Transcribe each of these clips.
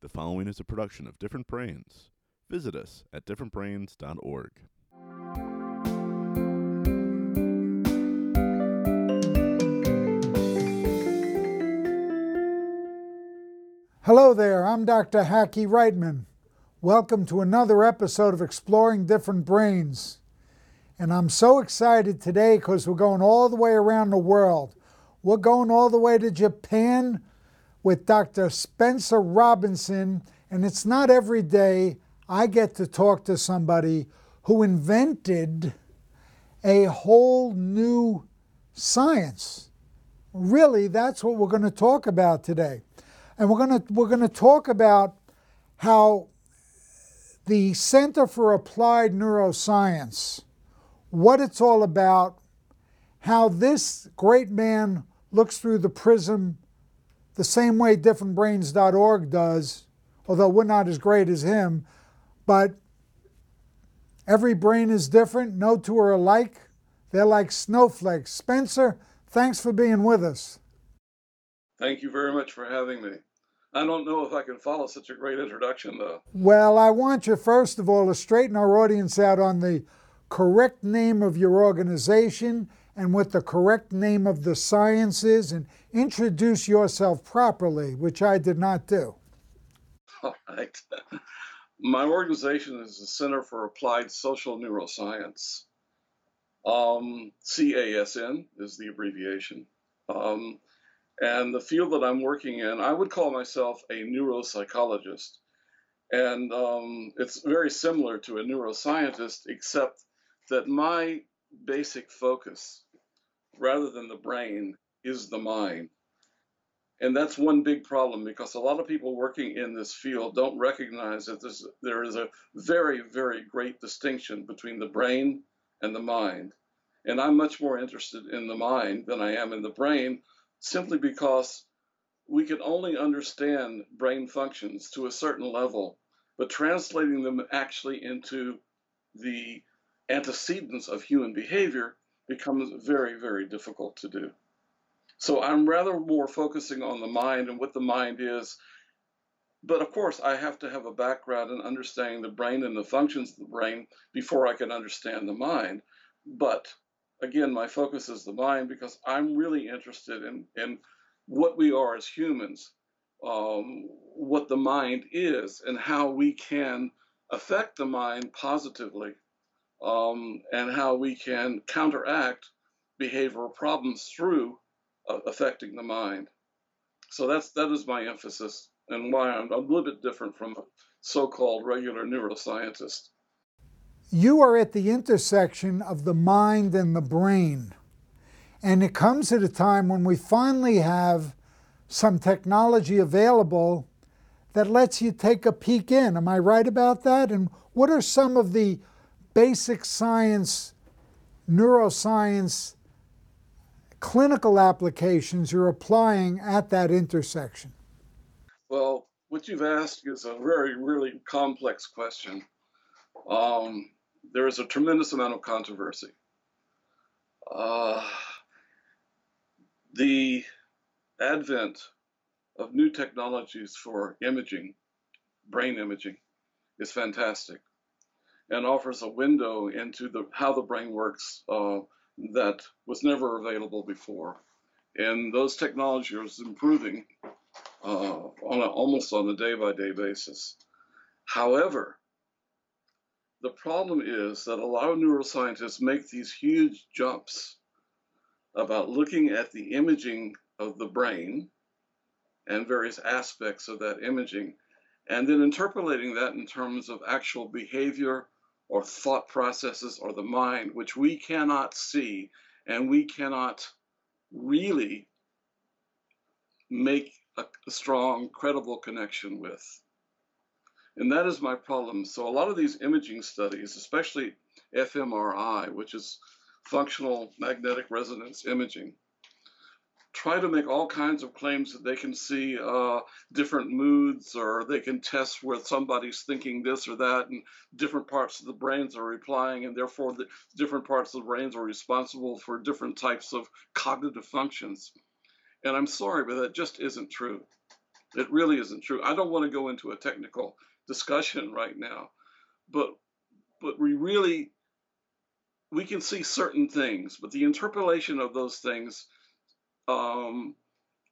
The following is a production of Different Brains. Visit us at differentbrains.org. Hello there, I'm Dr. Hackie Reitman. Welcome to another episode of Exploring Different Brains. And I'm so excited today because we're going all the way around the world. We're going all the way to Japan with Dr. Spencer Robinson. And it's not every day I get to talk to somebody who invented a whole new science. Really, that's what we're going to talk about today. And we're going to, we're going to talk about how the Center for Applied Neuroscience, what it's all about, how this great man looks through the prism the same way differentbrains.org does, although we're not as great as him, but every brain is different, no two are alike. They're like snowflakes. Spencer, thanks for being with us. Thank you very much for having me. I don't know if I can follow such a great introduction, though. Well, I want you, first of all, to straighten our audience out on the correct name of your organization and what the correct name of the science is and introduce yourself properly, which I did not do. All right. My organization is the Center for Applied Social Neuroscience. Um, CASN is the abbreviation. Um, and the field that I'm working in, I would call myself a neuropsychologist. And um, it's very similar to a neuroscientist, except that my basic focus, rather than the brain, is the mind. And that's one big problem because a lot of people working in this field don't recognize that there is a very, very great distinction between the brain and the mind. And I'm much more interested in the mind than I am in the brain simply because we can only understand brain functions to a certain level, but translating them actually into the antecedents of human behavior becomes very, very difficult to do. So I'm rather more focusing on the mind and what the mind is. But of course, I have to have a background in understanding the brain and the functions of the brain before I can understand the mind. But again, my focus is the mind because I'm really interested in, in what we are as humans, um, what the mind is, and how we can affect the mind positively, um, and how we can counteract behavioral problems through uh, affecting the mind. So that's that is my emphasis and why I'm, I'm a little bit different from a so-called regular neuroscientist you are at the intersection of the mind and the brain. And it comes at a time when we finally have some technology available that lets you take a peek in. Am I right about that? And what are some of the basic science, neuroscience, clinical applications you're applying at that intersection? Well, what you've asked is a very, really complex question. Um, there is a tremendous amount of controversy. Uh, the advent of new technologies for imaging, brain imaging, is fantastic and offers a window into the, how the brain works uh, that was never available before. And those technologies are improving uh, on a, almost on a day by day basis. However, the problem is that a lot of neuroscientists make these huge jumps about looking at the imaging of the brain and various aspects of that imaging, and then interpolating that in terms of actual behavior or thought processes or the mind, which we cannot see and we cannot really make a, strong, credible connection with. And that is my problem. So a lot of these imaging studies, especially fMRI, which is functional magnetic resonance imaging, try to make all kinds of claims that they can see uh, different moods or they can test where somebody's thinking this or that and different parts of the brains are replying and therefore the different parts of the brains are responsible for different types of cognitive functions. And I'm sorry, but that just isn't true. It really isn't true. I don't want to go into a technical discussion right now, but but we really we can see certain things, but the interpolation of those things um,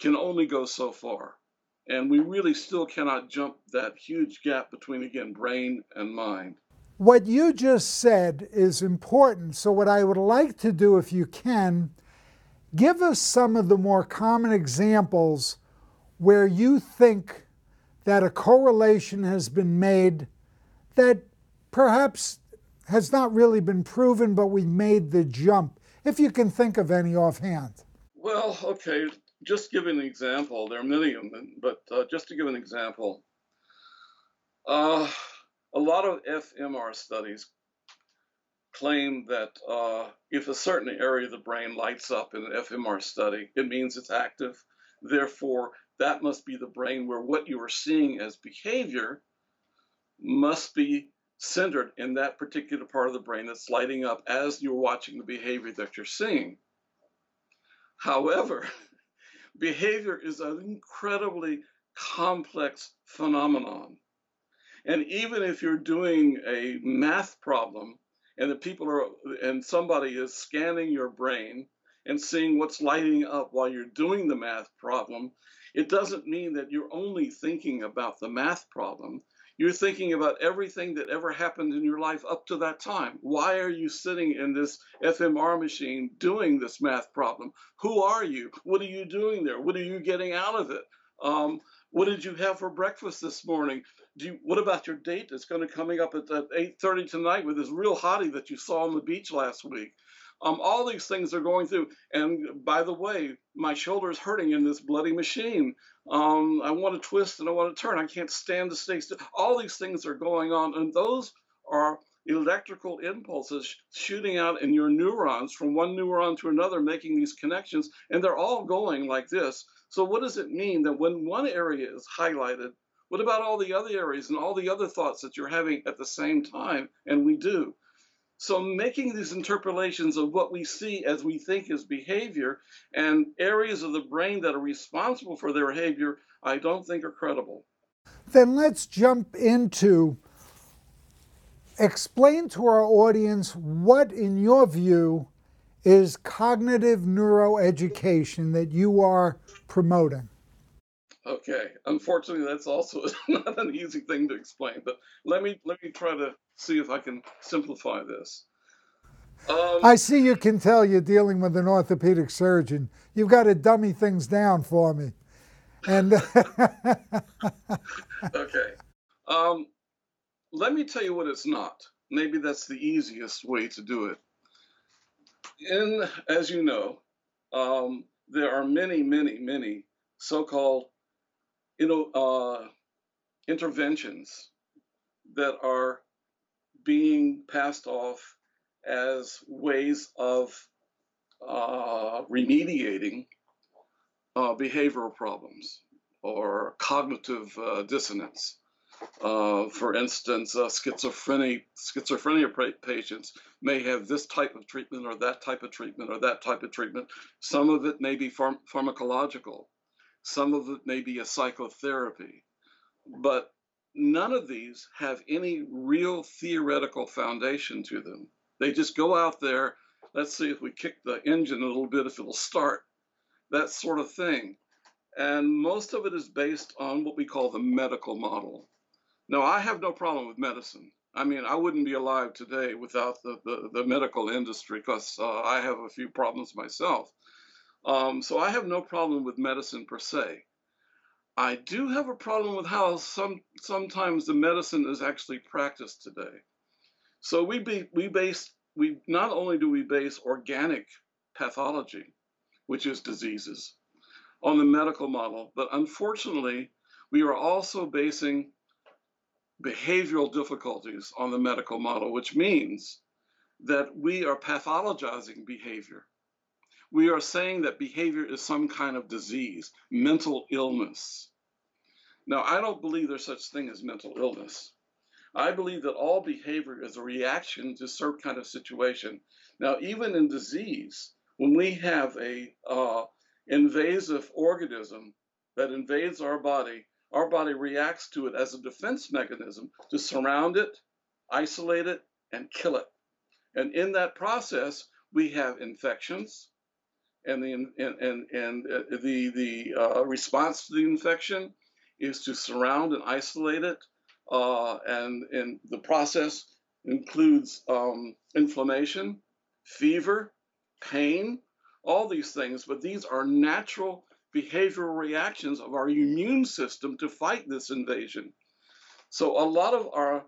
can only go so far. And we really still cannot jump that huge gap between, again, brain and mind. What you just said is important. So, what I would like to do, if you can, give us some of the more common examples where you think that a correlation has been made that perhaps has not really been proven, but we made the jump, if you can think of any offhand. Well, okay, just give an example. There are many of them, but uh, just to give an example, uh, a lot of fMR studies claim that uh, if a certain area of the brain lights up in an fMR study, it means it's active. Therefore, that must be the brain where what you are seeing as behavior must be centered in that particular part of the brain that's lighting up as you're watching the behavior that you're seeing. However, behavior is an incredibly complex phenomenon. And even if you're doing a math problem and the people are and somebody is scanning your brain and seeing what's lighting up while you're doing the math problem, it doesn't mean that you're only thinking about the math problem. You're thinking about everything that ever happened in your life up to that time. Why are you sitting in this fMR machine doing this math problem? Who are you? What are you doing there? What are you getting out of it? Um, what did you have for breakfast this morning? Do you, what about your date that's going to coming up at, at 8:30 tonight with this real hottie that you saw on the beach last week? Um, all these things are going through. And by the way, my shoulder is hurting in this bloody machine. Um, I want to twist and I want to turn. I can't stand the still. All these things are going on, and those are electrical impulses shooting out in your neurons from one neuron to another, making these connections, and they're all going like this. So, what does it mean that when one area is highlighted, what about all the other areas and all the other thoughts that you're having at the same time? And we do. So, making these interpolations of what we see as we think is behavior and areas of the brain that are responsible for their behavior, I don't think are credible. Then let's jump into explain to our audience what, in your view, is cognitive neuroeducation that you are promoting. Okay. Unfortunately, that's also not an easy thing to explain, but let me let me try to see if I can simplify this. Um, I see you can tell you're dealing with an orthopedic surgeon. You've got to dummy things down for me. And okay. Um, let me tell you what it's not. Maybe that's the easiest way to do it. In, as you know, um, there are many, many, many so-called, you know, uh, interventions that are being passed off as ways of uh, remediating uh, behavioral problems or cognitive uh, dissonance. Uh, for instance, uh, schizophrenia, schizophrenia patients may have this type of treatment or that type of treatment or that type of treatment. Some of it may be pharm- pharmacological. Some of it may be a psychotherapy. But none of these have any real theoretical foundation to them. They just go out there, let's see if we kick the engine a little bit, if it'll start, that sort of thing. And most of it is based on what we call the medical model. Now, I have no problem with medicine. I mean, I wouldn't be alive today without the, the, the medical industry because uh, I have a few problems myself. Um, so I have no problem with medicine per se. I do have a problem with how some sometimes the medicine is actually practiced today. So we be, we base we not only do we base organic pathology, which is diseases, on the medical model, but unfortunately we are also basing behavioral difficulties on the medical model, which means that we are pathologizing behavior. We are saying that behavior is some kind of disease, mental illness. Now, I don't believe there's such thing as mental illness. I believe that all behavior is a reaction to certain kind of situation. Now, even in disease, when we have a uh, invasive organism that invades our body, our body reacts to it as a defense mechanism to surround it, isolate it, and kill it. And in that process, we have infections, and the and and, and uh, the the uh, response to the infection is to surround and isolate it, uh, and and the process includes um, inflammation, fever, pain, all these things. But these are natural behavioral reactions of our immune system to fight this invasion. So a lot of our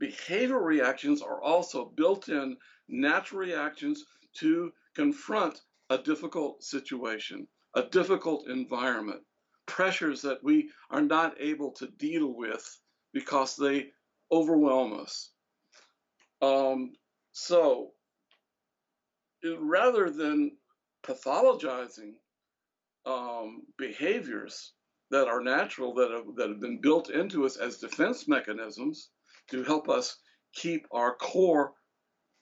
behavioral reactions are also built-in natural reactions to confront a difficult situation, a difficult environment, pressures that we are not able to deal with because they overwhelm us. Um, so rather than pathologizing um, behaviors that are natural, that have, that have been built into us as defense mechanisms to help us keep our core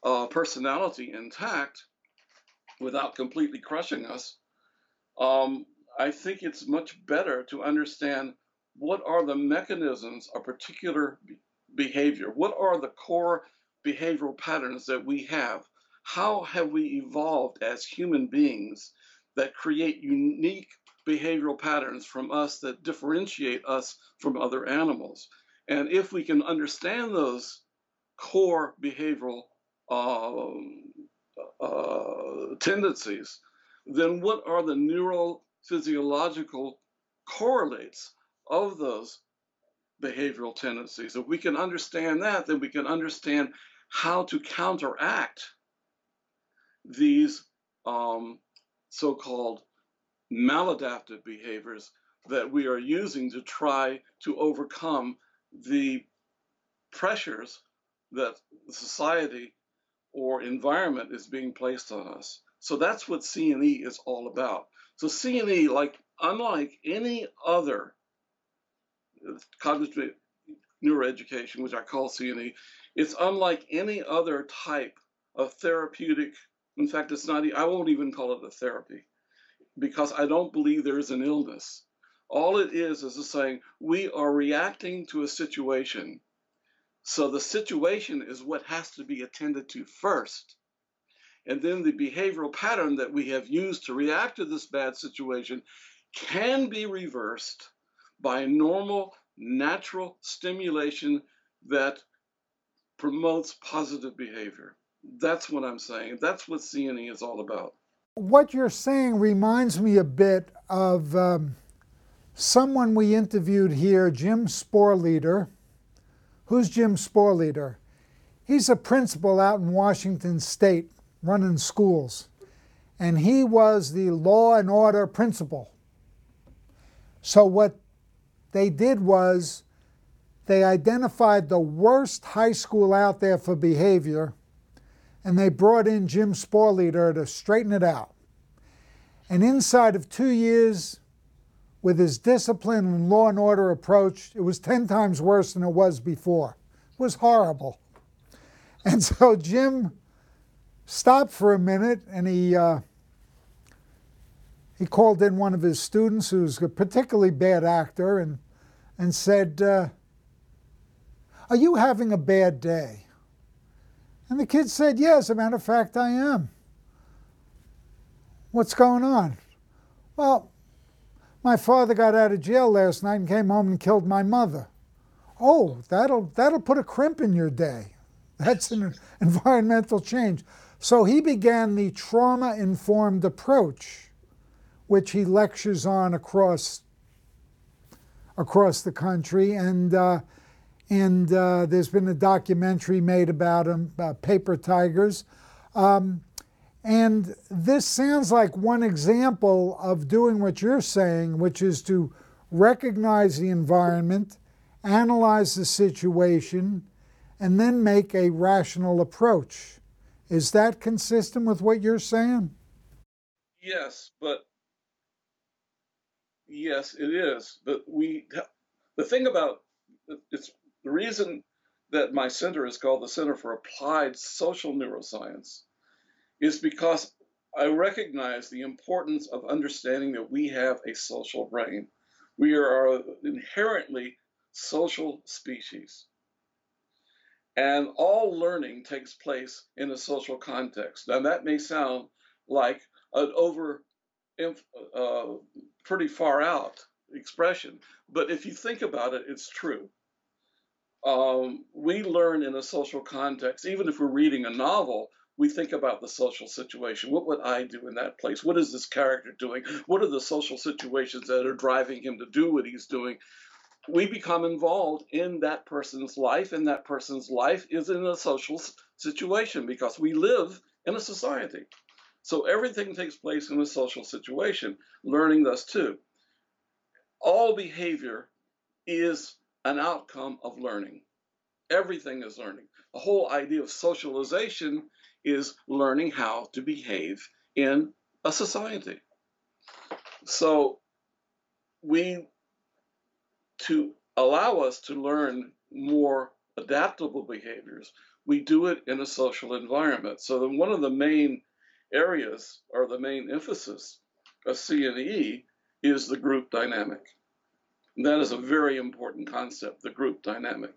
uh, personality intact without completely crushing us, um, I think it's much better to understand what are the mechanisms of particular behavior, what are the core behavioral patterns that we have, how have we evolved as human beings that create unique behavioral patterns from us that differentiate us from other animals. And if we can understand those core behavioral um, uh, tendencies, then what are the neurophysiological correlates of those behavioral tendencies? If we can understand that, then we can understand how to counteract these um, so called maladaptive behaviors that we are using to try to overcome the pressures that society or environment is being placed on us. So that's what CNE is all about. So CNE, like unlike any other cognitive neuroeducation, which I call CNE, it's unlike any other type of therapeutic in fact, it's not, I won't even call it a therapy because I don't believe there's an illness. All it is is a saying we are reacting to a situation. So the situation is what has to be attended to first. And then the behavioral pattern that we have used to react to this bad situation can be reversed by normal, natural stimulation that promotes positive behavior. That's what I'm saying. That's what CNE is all about. What you're saying reminds me a bit of um, someone we interviewed here, Jim Sporleder. Who's Jim Sporleder? He's a principal out in Washington State running schools, and he was the law and order principal. So, what they did was they identified the worst high school out there for behavior and they brought in Jim Sporleder to straighten it out. And inside of two years, with his discipline and law and order approach, it was 10 times worse than it was before. It was horrible. And so Jim stopped for a minute and he, uh, he called in one of his students who's a particularly bad actor and, and said, uh, Are you having a bad day? And the kid said, Yeah, a matter of fact, I am. What's going on? Well, my father got out of jail last night and came home and killed my mother. Oh, that'll, that'll put a crimp in your day. That's an environmental change. So he began the trauma informed approach, which he lectures on across, across the country. And uh, and uh, there's been a documentary made about him, uh, Paper Tigers. Um, and this sounds like one example of doing what you're saying, which is to recognize the environment, analyze the situation, and then make a rational approach. Is that consistent with what you're saying? Yes, but yes, it is. But we, the thing about it's the reason that my center is called the Center for Applied Social Neuroscience is because I recognize the importance of understanding that we have a social brain. We are inherently social species. And all learning takes place in a social context. Now, that may sound like an over, uh, pretty far out expression, but if you think about it, it's true. Um, we learn in a social context, even if we're reading a novel, we think about the social situation. What would I do in that place? What is this character doing? What are the social situations that are driving him to do what he's doing? We become involved in that person's life, and that person's life is in a social situation because we live in a society. So everything takes place in a social situation, learning thus too. All behavior is an outcome of learning. Everything is learning. The whole idea of socialization is learning how to behave in a society. So we to allow us to learn more adaptable behaviors, we do it in a social environment. So then one of the main areas or the main emphasis of CNE is the group dynamic. And that is a very important concept, the group dynamic.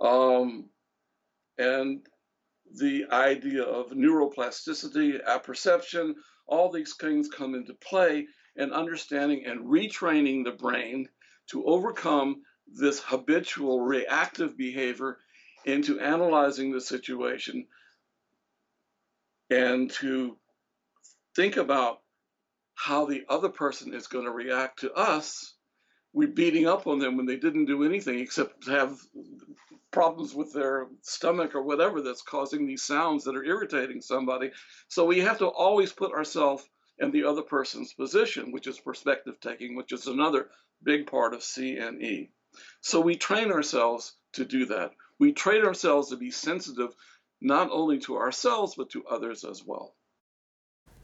Um, and the idea of neuroplasticity, apperception, all these things come into play and understanding and retraining the brain to overcome this habitual reactive behavior into analyzing the situation and to think about how the other person is going to react to us. We're beating up on them when they didn't do anything except have problems with their stomach or whatever that's causing these sounds that are irritating somebody. So we have to always put ourselves in the other person's position, which is perspective taking, which is another big part of CNE. So we train ourselves to do that. We train ourselves to be sensitive not only to ourselves, but to others as well.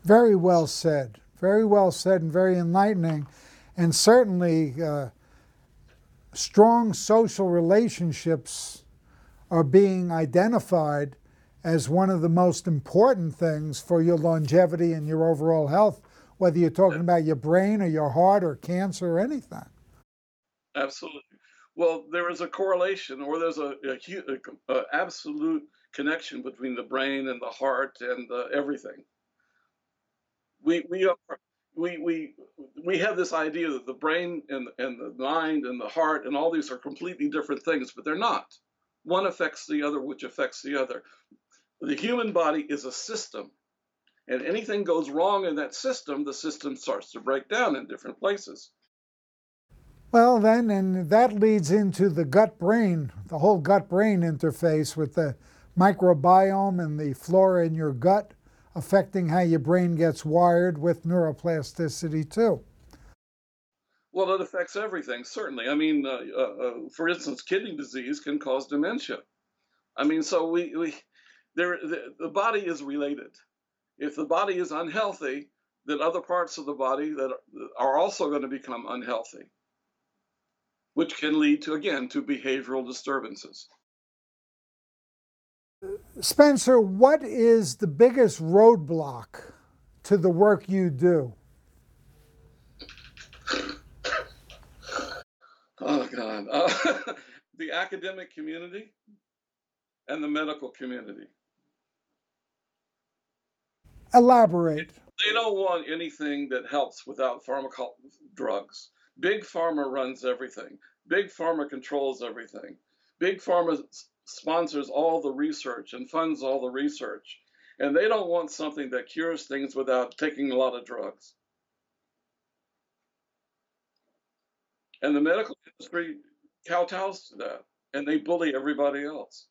Very well said. Very well said and very enlightening. And certainly, uh, strong social relationships are being identified as one of the most important things for your longevity and your overall health, whether you're talking about your brain or your heart or cancer or anything. Absolutely. Well, there is a correlation, or there's a, a, a absolute connection between the brain and the heart and uh, everything. We we are we we we have this idea that the brain and and the mind and the heart and all these are completely different things, but they're not. One affects the other, which affects the other. The human body is a system, and anything goes wrong in that system, the system starts to break down in different places. Well, then, and that leads into the gut brain, the whole gut brain interface with the microbiome and the flora in your gut affecting how your brain gets wired with neuroplasticity too. Well, it affects everything, certainly. I mean, uh, uh, uh, for instance, kidney disease can cause dementia. I mean, so we, we there, the, the body is related. If the body is unhealthy, then other parts of the body that are, are also going to become unhealthy, which can lead to, again, to behavioral disturbances. Spencer, what is the biggest roadblock to the work you do? Oh, God. Uh, the academic community and the medical community. Elaborate. They don't want anything that helps without pharmaco- drugs. Big Pharma runs everything. Big Pharma controls everything. Big Pharma sponsors all the research and funds all the research. And they don't want something that cures things without taking a lot of drugs. And the medical industry kowtows to that, and they bully everybody else.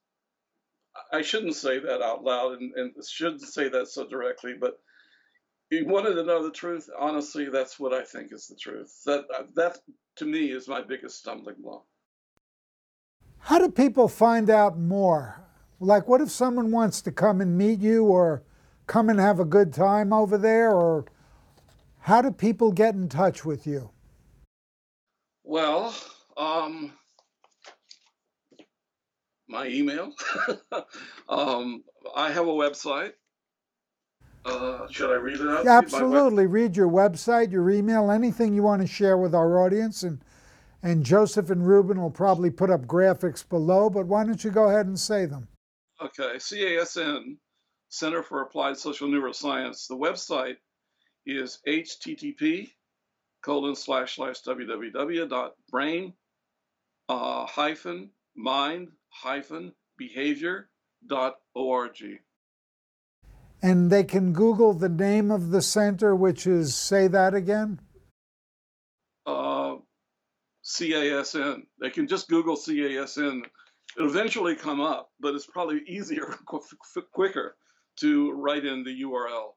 I shouldn't say that out loud and, and shouldn't say that so directly, but you wanted to know the truth. Honestly, that's what I think is the truth. That that to me is my biggest stumbling block. How do people find out more? Like, what if someone wants to come and meet you or come and have a good time over there? Or how do people get in touch with you? Well, um, my email. um, I have a website. Uh, should I read it out? Absolutely. Read your website, your email, anything you want to share with our audience. And, and Joseph and Ruben will probably put up graphics below, but why don't you go ahead and say them? Okay, CASN, Center for Applied Social Neuroscience. The website is http colon slash slash www dot brain uh, hyphen mind hyphen behavior dot org. And they can Google the name of the center, which is, say that again. CASN. They can just Google CASN. It'll eventually come up, but it's probably easier, qu- quicker to write in the URL.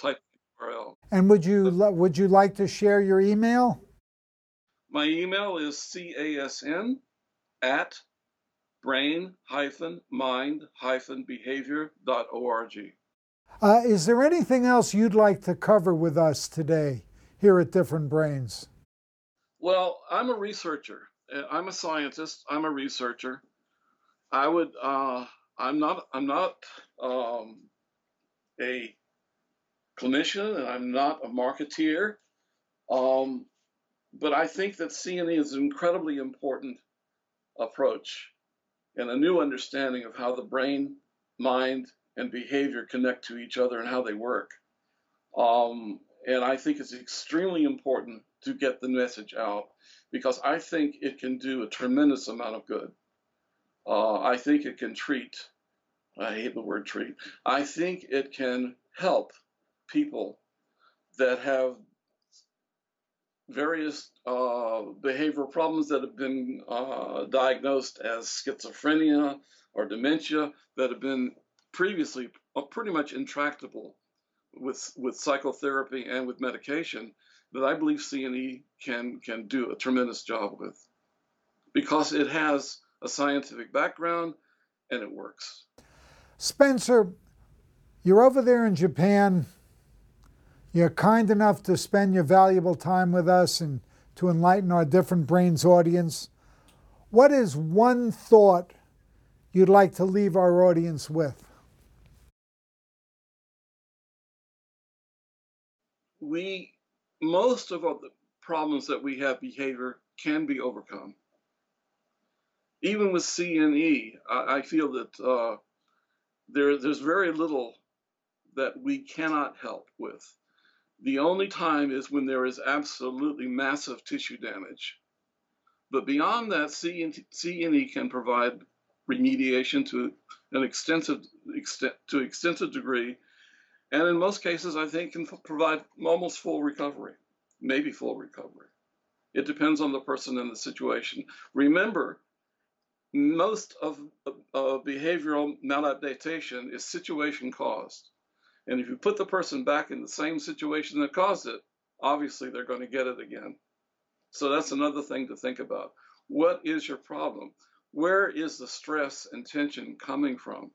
Type the URL. And would you would you like to share your email? My email is casn at brain mind behavior.org. Uh, is there anything else you'd like to cover with us today here at Different Brains? Well, I'm a researcher. Uh, I'm a scientist. I'm a researcher. I would. Uh, I'm not. I'm not um, a clinician, and I'm not a marketeer. Um, but I think that CNE is an incredibly important approach and a new understanding of how the brain, mind, and behavior connect to each other and how they work. Um, and I think it's extremely important to get the message out because I think it can do a tremendous amount of good. Uh, I think it can treat, I hate the word treat, I think it can help people that have various uh, behavioral problems that have been uh, diagnosed as schizophrenia or dementia that have been previously uh, pretty much intractable with with psychotherapy and with medication that I believe CNE can can do a tremendous job with because it has a scientific background and it works. Spencer, you're over there in Japan. You're kind enough to spend your valuable time with us and to enlighten our Different Brains audience. What is one thought you'd like to leave our audience with? We most of the problems that we have behavior can be overcome. Even with CNE, I, I feel that uh, there, there's very little that we cannot help with. The only time is when there is absolutely massive tissue damage. But beyond that, CNE can provide remediation to an extensive extent, to extensive degree, and in most cases, I think can provide almost full recovery, maybe full recovery. It depends on the person and the situation. Remember, most of uh, behavioral maladaptation is situation caused. And if you put the person back in the same situation that caused it, obviously they're going to get it again. So that's another thing to think about. What is your problem? Where is the stress and tension coming from?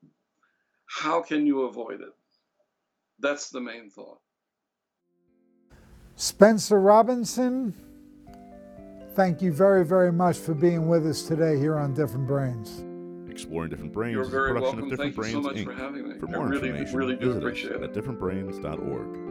How can you avoid it? That's the main thought. Spencer Robinson, thank you very, very much for being with us today here on Different Brains. Exploring Different Brains You're is a production welcome. of Different Thank you Brains so much Inc. for having me. For I more really, information, really do visit us appreciate at differentbrains.org.